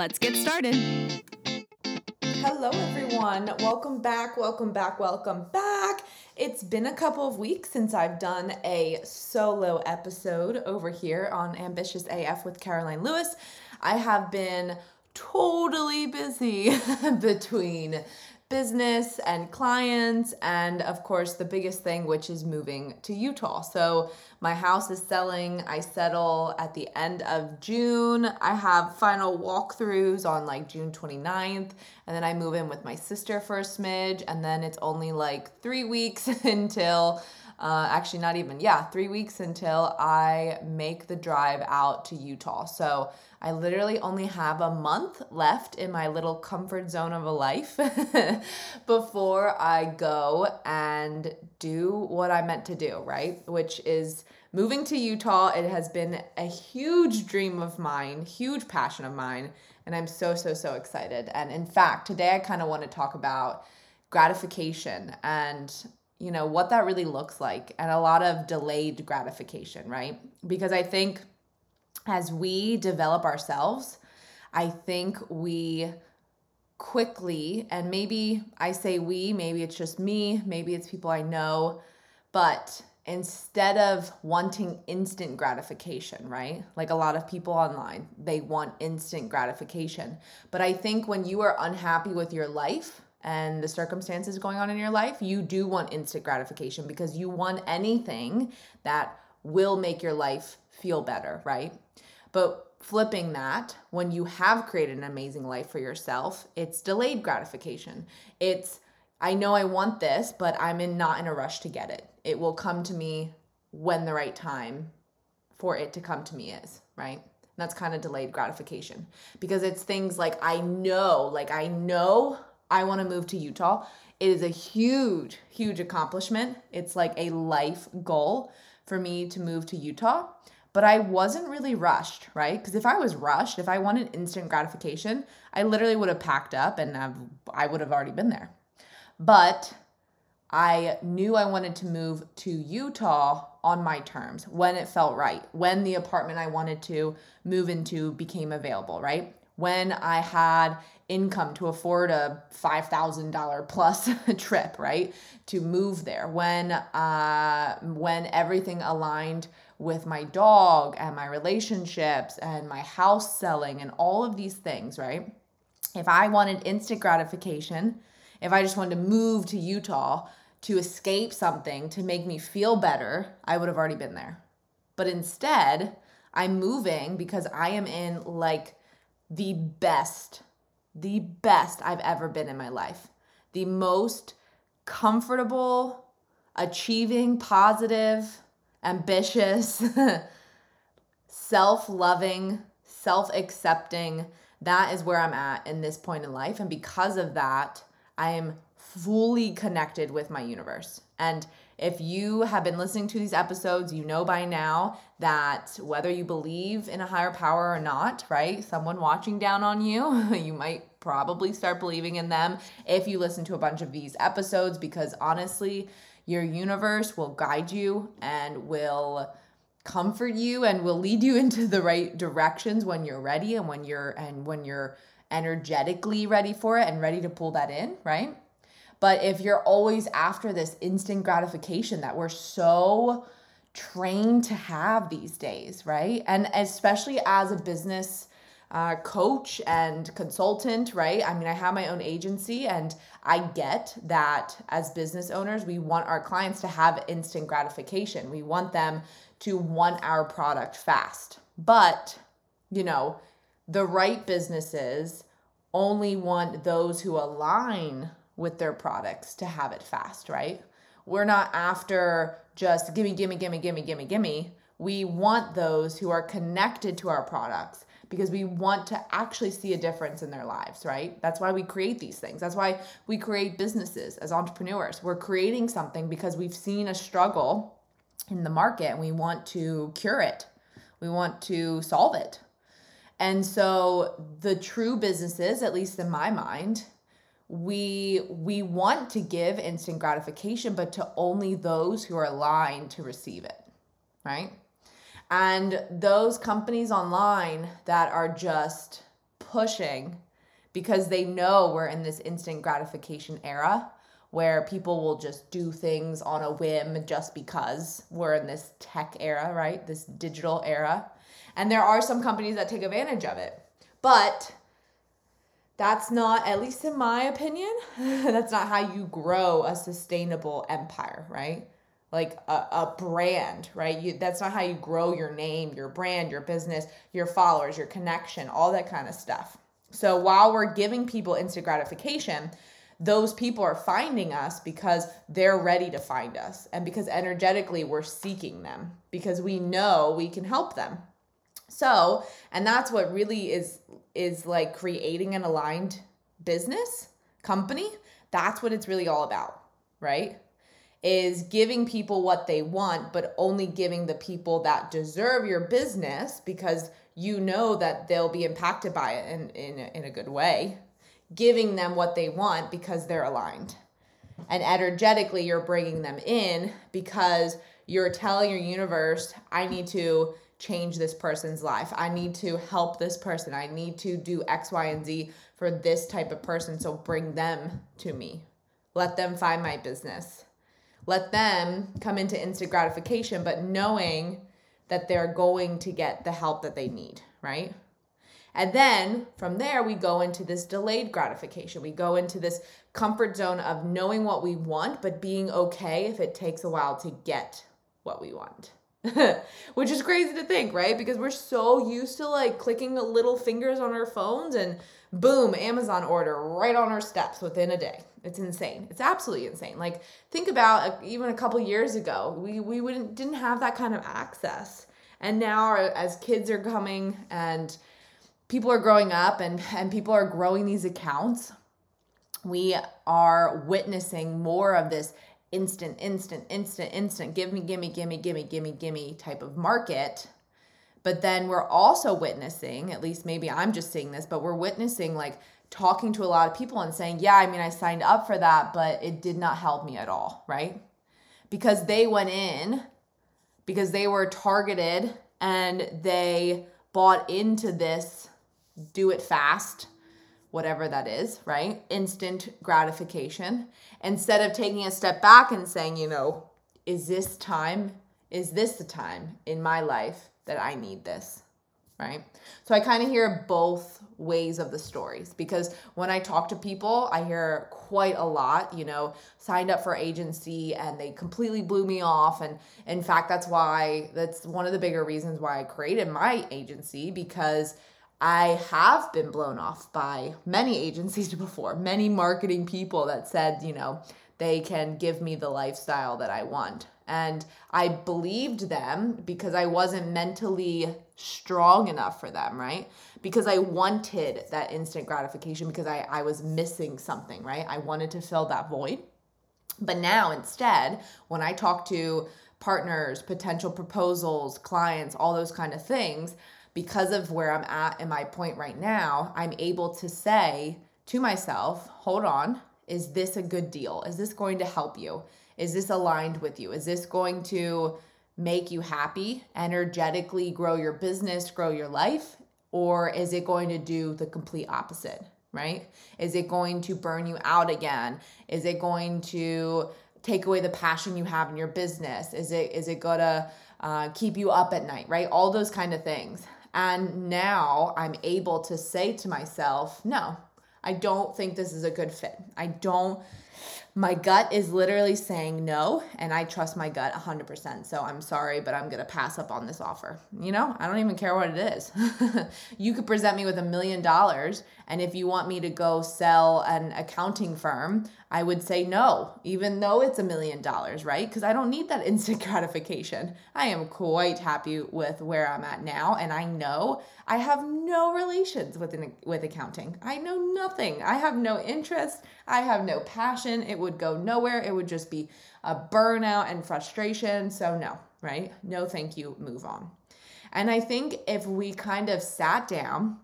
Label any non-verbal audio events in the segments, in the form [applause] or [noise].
let's get started. Hello, everyone. Welcome back, welcome back, welcome back. It's been a couple of weeks since I've done a solo episode over here on Ambitious AF with Caroline Lewis. I have been totally busy [laughs] between business and clients and of course the biggest thing which is moving to Utah. So my house is selling. I settle at the end of June. I have final walkthroughs on like June 29th and then I move in with my sister for a smidge and then it's only like 3 weeks [laughs] until uh, actually not even yeah three weeks until i make the drive out to utah so I literally only have a month left in my little comfort zone of a life [laughs] before I go and do what I meant to do, right? Which is moving to Utah. It has been a huge dream of mine, huge passion of mine, and I'm so, so, so excited. And in fact, today I kind of want to talk about gratification and you know what that really looks like and a lot of delayed gratification right because i think as we develop ourselves, I think we quickly, and maybe I say we, maybe it's just me, maybe it's people I know, but instead of wanting instant gratification, right? Like a lot of people online, they want instant gratification. But I think when you are unhappy with your life, and the circumstances going on in your life, you do want instant gratification because you want anything that will make your life feel better, right? But flipping that, when you have created an amazing life for yourself, it's delayed gratification. It's, I know I want this, but I'm in not in a rush to get it. It will come to me when the right time for it to come to me is, right? And that's kind of delayed gratification because it's things like I know, like I know I want to move to Utah. It is a huge, huge accomplishment. It's like a life goal for me to move to Utah but I wasn't really rushed, right? Because if I was rushed, if I wanted instant gratification, I literally would have packed up and I've, I would have already been there. But I knew I wanted to move to Utah on my terms when it felt right, when the apartment I wanted to move into became available, right? When I had income to afford a $5,000 plus [laughs] trip, right? To move there, when uh when everything aligned with my dog and my relationships and my house selling and all of these things, right? If I wanted instant gratification, if I just wanted to move to Utah to escape something to make me feel better, I would have already been there. But instead, I'm moving because I am in like the best, the best I've ever been in my life. The most comfortable, achieving, positive, ambitious, [laughs] self loving, self accepting. That is where I'm at in this point in life. And because of that, I am fully connected with my universe. And if you have been listening to these episodes, you know by now that whether you believe in a higher power or not, right? Someone watching down on you, [laughs] you might probably start believing in them if you listen to a bunch of these episodes because honestly, your universe will guide you and will comfort you and will lead you [laughs] into the right directions when you're ready and when you're and when you're energetically ready for it and ready to pull that in, right? But if you're always after this instant gratification that we're so trained to have these days, right? And especially as a business uh, coach and consultant, right? I mean, I have my own agency and I get that as business owners, we want our clients to have instant gratification. We want them to want our product fast. But, you know, the right businesses only want those who align with their products to have it fast, right? We're not after just gimme, gimme, gimme, gimme, gimme, gimme. We want those who are connected to our products because we want to actually see a difference in their lives, right? That's why we create these things. That's why we create businesses as entrepreneurs. We're creating something because we've seen a struggle in the market and we want to cure it. We want to solve it. And so the true businesses, at least in my mind, we we want to give instant gratification but to only those who are aligned to receive it, right? And those companies online that are just pushing because they know we're in this instant gratification era where people will just do things on a whim just because we're in this tech era, right? This digital era. And there are some companies that take advantage of it. But that's not, at least in my opinion, [laughs] that's not how you grow a sustainable empire, right? like a, a brand, right? You, that's not how you grow your name, your brand, your business, your followers, your connection, all that kind of stuff. So while we're giving people instant gratification, those people are finding us because they're ready to find us and because energetically we're seeking them because we know we can help them. So, and that's what really is is like creating an aligned business company. That's what it's really all about, right? is giving people what they want, but only giving the people that deserve your business because you know that they'll be impacted by it in, in, in a good way, giving them what they want because they're aligned. And energetically, you're bringing them in because you're telling your universe, I need to change this person's life. I need to help this person. I need to do X, Y, and Z for this type of person. So bring them to me. Let them find my business let them come into instant gratification, but knowing that they're going to get the help that they need, right? And then from there, we go into this delayed gratification. We go into this comfort zone of knowing what we want, but being okay if it takes a while to get what we want. [laughs] Which is crazy to think, right? Because we're so used to like clicking little fingers on our phones and boom, Amazon order right on our steps within a day. It's insane. It's absolutely insane. Like think about even a couple years ago, we we wouldn't didn't have that kind of access. And now as kids are coming and people are growing up and and people are growing these accounts, we are witnessing more of this instant instant instant instant give me give me give me give me give me give me type of market but then we're also witnessing at least maybe i'm just seeing this but we're witnessing like talking to a lot of people and saying, yeah, I mean, I signed up for that, but it did not help me at all, right? Because they went in, because they were targeted and they bought into this do it fast, whatever that is, right? Instant gratification. Instead of taking a step back and saying, you know, is this time, is this the time in my life that I need this? right? So I kind of hear both ways of the stories because when I talk to people, I hear quite a lot, you know, signed up for agency and they completely blew me off. And in fact, that's why, that's one of the bigger reasons why I created my agency because I have been blown off by many agencies [laughs] before, many marketing people that said, you know, they can give me the lifestyle that I want. And I believed them because I wasn't mentally strong enough for them, right? Because I wanted that instant gratification because I, I was missing something, right? I wanted to fill that void. But now instead, when I talk to partners, potential proposals, clients, all those kind of things, because of where I'm at in my point right now, I'm able to say to myself, hold on, is this a good deal? Is this going to help you? Is this aligned with you? Is this going to make you happy, energetically grow your business, grow your life? Or is it going to do the complete opposite, right? Is it going to burn you out again? Is it going to take away the passion you have in your business? Is it is it gonna uh, keep you up at night, right? All those kind of things. And now I'm able to say to myself, no, I don't think this is a good fit. I don't my gut is literally saying no, and I trust my gut 100%. So I'm sorry, but I'm going to pass up on this offer. You know, I don't even care what it is. [laughs] you could present me with a million dollars, and if you want me to go sell an accounting firm, I would say no, even though it's a million dollars, right? Because I don't need that [laughs] instant gratification. I am quite happy with where I'm at now, and I know I have no relations with an, with accounting. I know nothing. I have no interest. I have no passion. It would go nowhere. It would just be a burnout and frustration. So no, right? No, thank you. Move on. And I think if we kind of sat down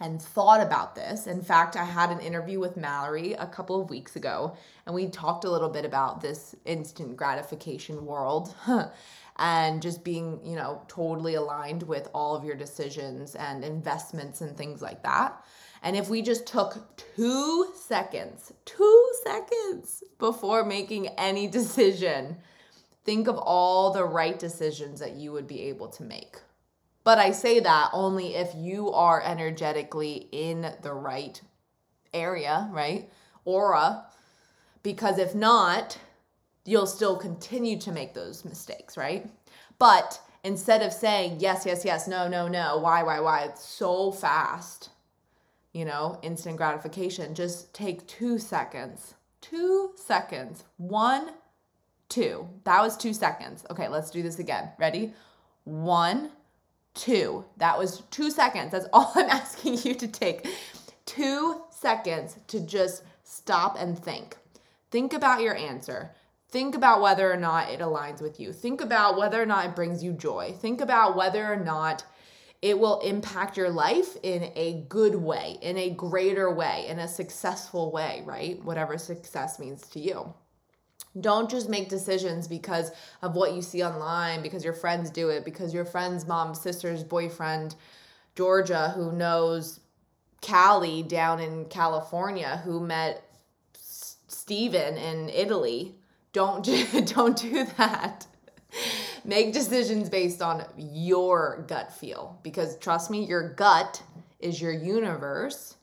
and thought about this. In fact, I had an interview with Mallory a couple of weeks ago, and we talked a little bit about this instant gratification world [laughs] and just being, you know, totally aligned with all of your decisions and investments and things like that. And if we just took two seconds, two seconds before making any [laughs] decision, think of all the right decisions that you would be able to make. But I say that only if you are energetically in the right area, right? Aura. Because if not, you'll still continue to make those mistakes, right? But instead of saying yes, yes, yes, no, no, no, why, why, why, it's so fast, you know, instant gratification, just take two seconds. Two seconds. One, two. That was two seconds. Okay, let's do this again. Ready? One, two. That was two seconds. That's all I'm [laughs] asking you to take. Two seconds to just stop and think. Think about your answer. Think about whether or not it aligns with you. Think about whether or not it brings you joy. Think about whether or not it will impact your life in a good way, in a greater way, in a successful way, right? Whatever success means to you. Don't just make decisions because of what you see online, because your friends do it, because your friend's mom, sister's boyfriend, Georgia, who knows Callie down in California, who met Steven in Italy. Don't [laughs] don't do that. Make decisions based on your gut feel because trust me, your gut is your universe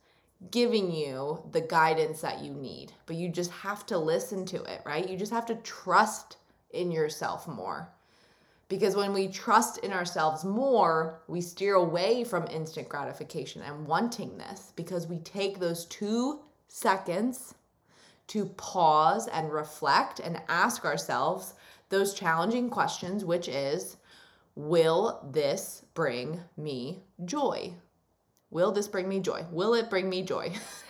giving you the guidance that you need. But you just have to listen to it, right? You just have to trust in yourself more. Because when we trust in ourselves more, we steer away from instant gratification and wanting this because we take those two seconds to pause and reflect and ask ourselves those challenging questions, which is, will this bring me joy? Will this bring me joy? Will it bring me joy? [laughs]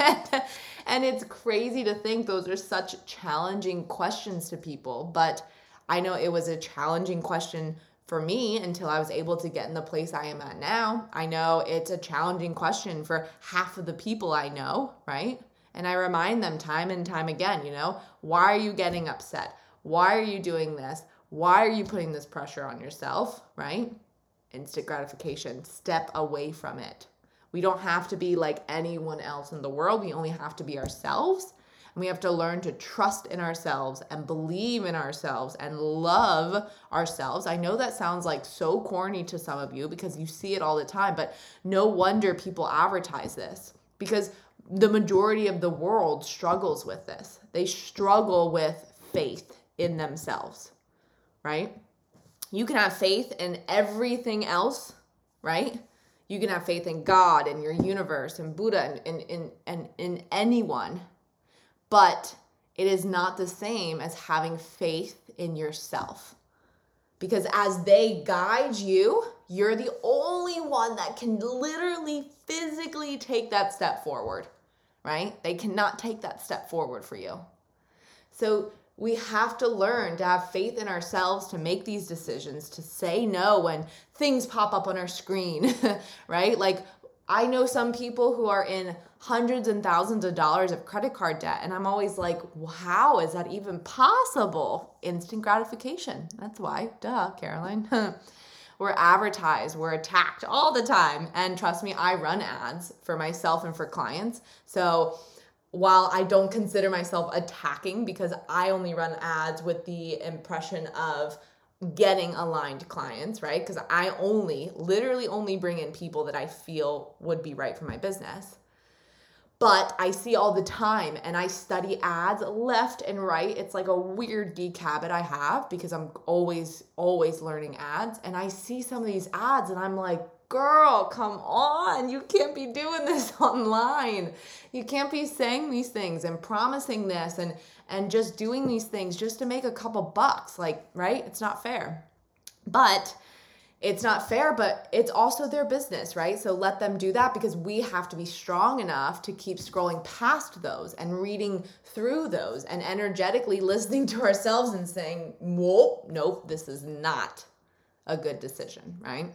and it's crazy to think those are such challenging questions to people, but I know it was a challenging question for me until I was able to get in the place I am at now. I know it's a challenging question for half of the people I know, right? And I remind them time and time again, you know, why are you getting upset? Why are you doing this? Why are you putting this pressure on yourself, right? Instant gratification. Step away from it. We don't have to be like anyone else in the world. We only have to be ourselves. And we have to learn to trust in ourselves and believe in ourselves and love ourselves. I know that sounds like so corny to some of you because you see it all the time, but no wonder people advertise this because the majority of the world struggles with this. They struggle with faith in themselves, right? You can have faith in everything else, right? you can have faith in God and your universe and Buddha and in and, in anyone, but it is not the same as having faith in yourself. Because as they guide you, you're the only one that can literally physically take that step forward, right? They cannot take that step forward for you. So we have to learn to have faith in ourselves to make these decisions, to say no when things pop up on our screen, [laughs] right? Like, I know some people who are in hundreds and thousands of dollars of credit card debt, and I'm always like, how is that even possible? Instant gratification. That's why. Duh, Caroline. [laughs] we're advertised, we're attacked all the time. And trust me, I run ads for myself and for clients. So, while I don't consider myself attacking because I only run ads with the impression of getting aligned clients, right? Because I only, literally only bring in people that I feel would be right for my business. But I see all the time and I study ads left and right. It's like a weird geek habit I have because I'm always, always learning ads. And I see some of these ads and I'm like, girl, come on. You can't be doing [laughs] this online. You can't be saying these things and promising this and and just doing these things just to make a couple bucks. Like, right? It's not fair. But it's not fair, but it's also their business, right? So let them do that because we have to be strong enough to keep scrolling past those and reading through those and energetically [laughs] listening to ourselves and saying, whoa, nope, this is not a good decision, right?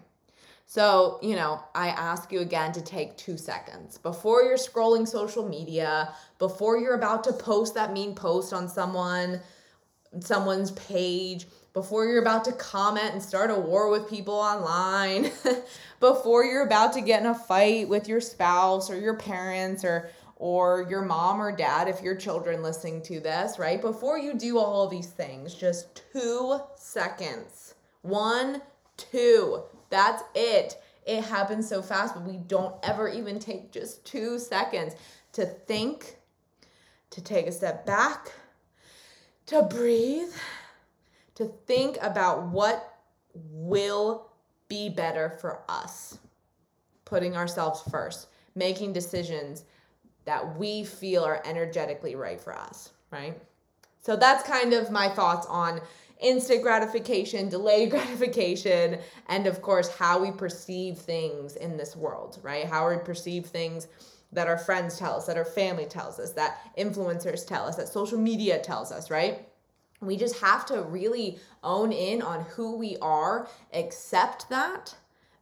So, you know, I ask you again to take two seconds before you're scrolling social media, before you're about to post that mean post on someone, someone's page before you're about to comment and start a war with people online, [laughs] before you're about to get in a fight with your spouse or your parents or or your mom or dad if your children listening to this, right? Before you do all of these things, just 2 seconds. 1 2. That's it. It happens so fast, but we don't ever even take just 2 seconds to think, to take a step back, to breathe to think about what will be better for us, putting ourselves first, making decisions that we feel are energetically right for us, right? So that's kind of my thoughts on instant gratification, delayed [laughs] gratification, and of course, how we perceive things in this world, right? How we perceive things that our friends tell us, that our family tells us, that influencers tell us, that social media tells us, right? we just have to really own in on who we are accept that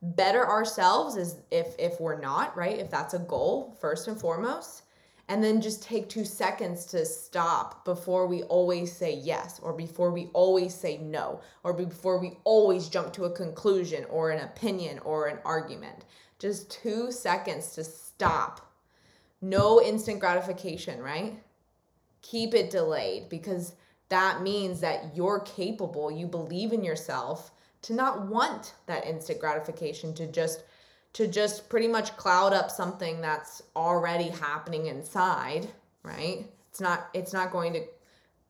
better ourselves is if if we're not right? If that's a goal first and foremost. And then just take 2 seconds to stop before we always say yes or before we always say no or before we always jump to a conclusion or an opinion or an argument. Just 2 seconds to stop no instant gratification right keep it delayed because that means that you're capable, you believe in yourself to not want that instant gratification to just to just pretty much cloud up something that's already happening inside, right? It's not it's not going to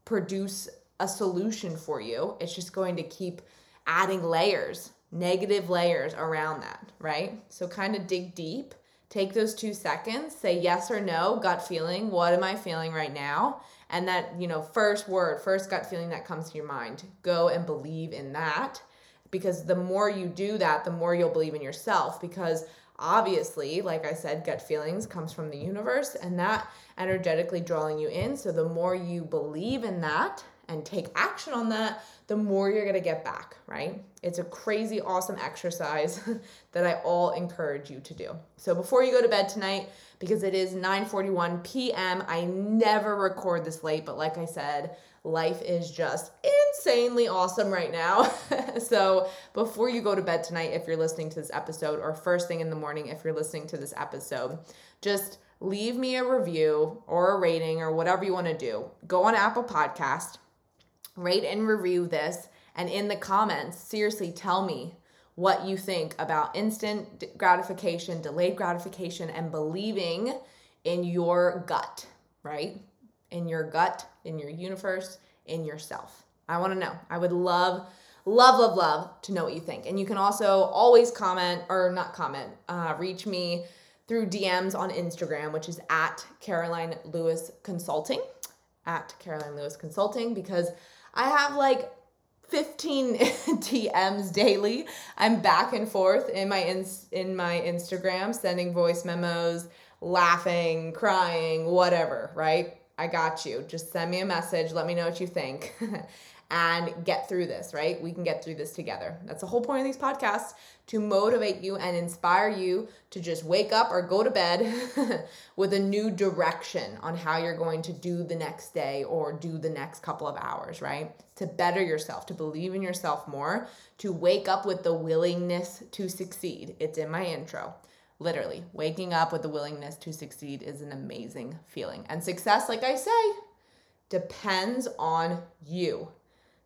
produce a solution for you. It's just going to keep adding layers, negative layers around that, right? So kind of dig deep, take those 2 seconds, say yes or no, gut feeling, what am I feeling right now? and that you know first word first gut feeling that comes to your mind go and believe in that because the more you do that the more you'll believe in yourself because obviously like i said gut feelings comes from the universe and that energetically drawing you in so the more you believe in that and take action on that the more you're to get back, right? It's a crazy awesome exercise [laughs] that I all encourage you to do. So before you go to bed tonight, because it is 9:41 p.m., I never record this late, but like I said, life is just insanely awesome right now. [laughs] so before you go to bed tonight, if you're listening to this episode, or first thing in the morning, if you're listening to this episode, just leave me a review or a rating or whatever you want to do. Go on Apple Podcast rate and review this. And in the comments, seriously tell me what you think about instant gratification, delayed gratification, and believing in your gut, right? In your gut, in your universe, in yourself. I want to know. I would love, love, love, love to know what you think. And you can also always comment or not comment, uh, reach me through DMs on Instagram, which is at Caroline Lewis Consulting, at Caroline Lewis Consulting, because I have like 15 [laughs] DMs daily. I'm back and forth in my in, in my Instagram sending voice memos, laughing, crying, whatever, right? I got you. Just send me a message, let me know what you think. [laughs] and get through this, right? We can get through this together. That's the whole point of these podcasts to motivate you and inspire you to just wake up or go to bed [laughs] with a new direction on how you're going to do the next day or do the next couple of hours, right? To better yourself, to believe in yourself more, to wake up with the willingness to succeed. It's in my intro. Literally, waking up with the willingness to succeed is an amazing feeling. And success, like I say, depends on you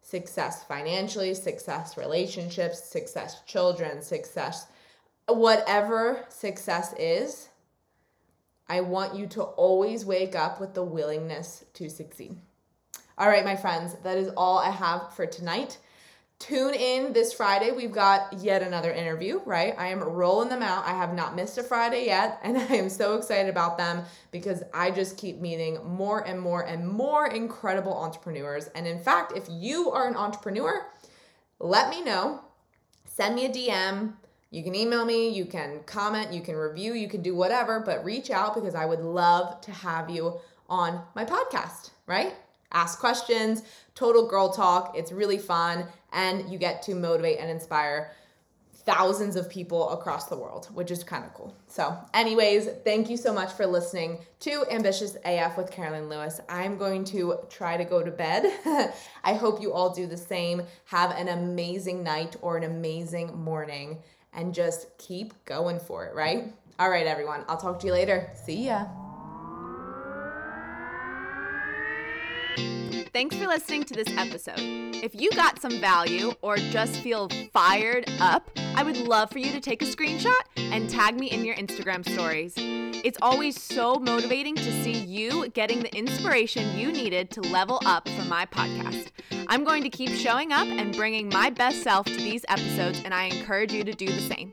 success financially, success relationships, success children, success whatever success is, I want you to always wake up with the willingness to succeed. All right, my friends, that is all I have for tonight. Tune in this Friday. We've got yet another interview, right? I am rolling them out. I have not missed a Friday yet, [laughs] and I am so excited about them because I just keep meeting more and more and more incredible entrepreneurs. And in fact, if you are an entrepreneur, let me know. Send me a DM. You can email me, you can comment, you can review, you can do whatever, but reach out because I would love to have you on my podcast, right? Ask questions, total girl talk. It's really fun and you get to motivate and inspire thousands of people across the world, which is kind of cool. So, anyways, thank you so much for listening to Ambitious AF with Caroline Lewis. I'm going to try to go to bed. [laughs] I hope you all do the same. Have an amazing night or an amazing morning and just keep going for it, right? All right, everyone. I'll talk to you later. See ya. Thanks for listening to this episode. If you got some value or just feel fired up, I would love for you to take a screenshot and tag me in your Instagram stories. It's always so motivating to see you getting the inspiration you needed to level up for my podcast. I'm going to keep showing up and bringing my best self to these episodes, and I encourage you to do the same.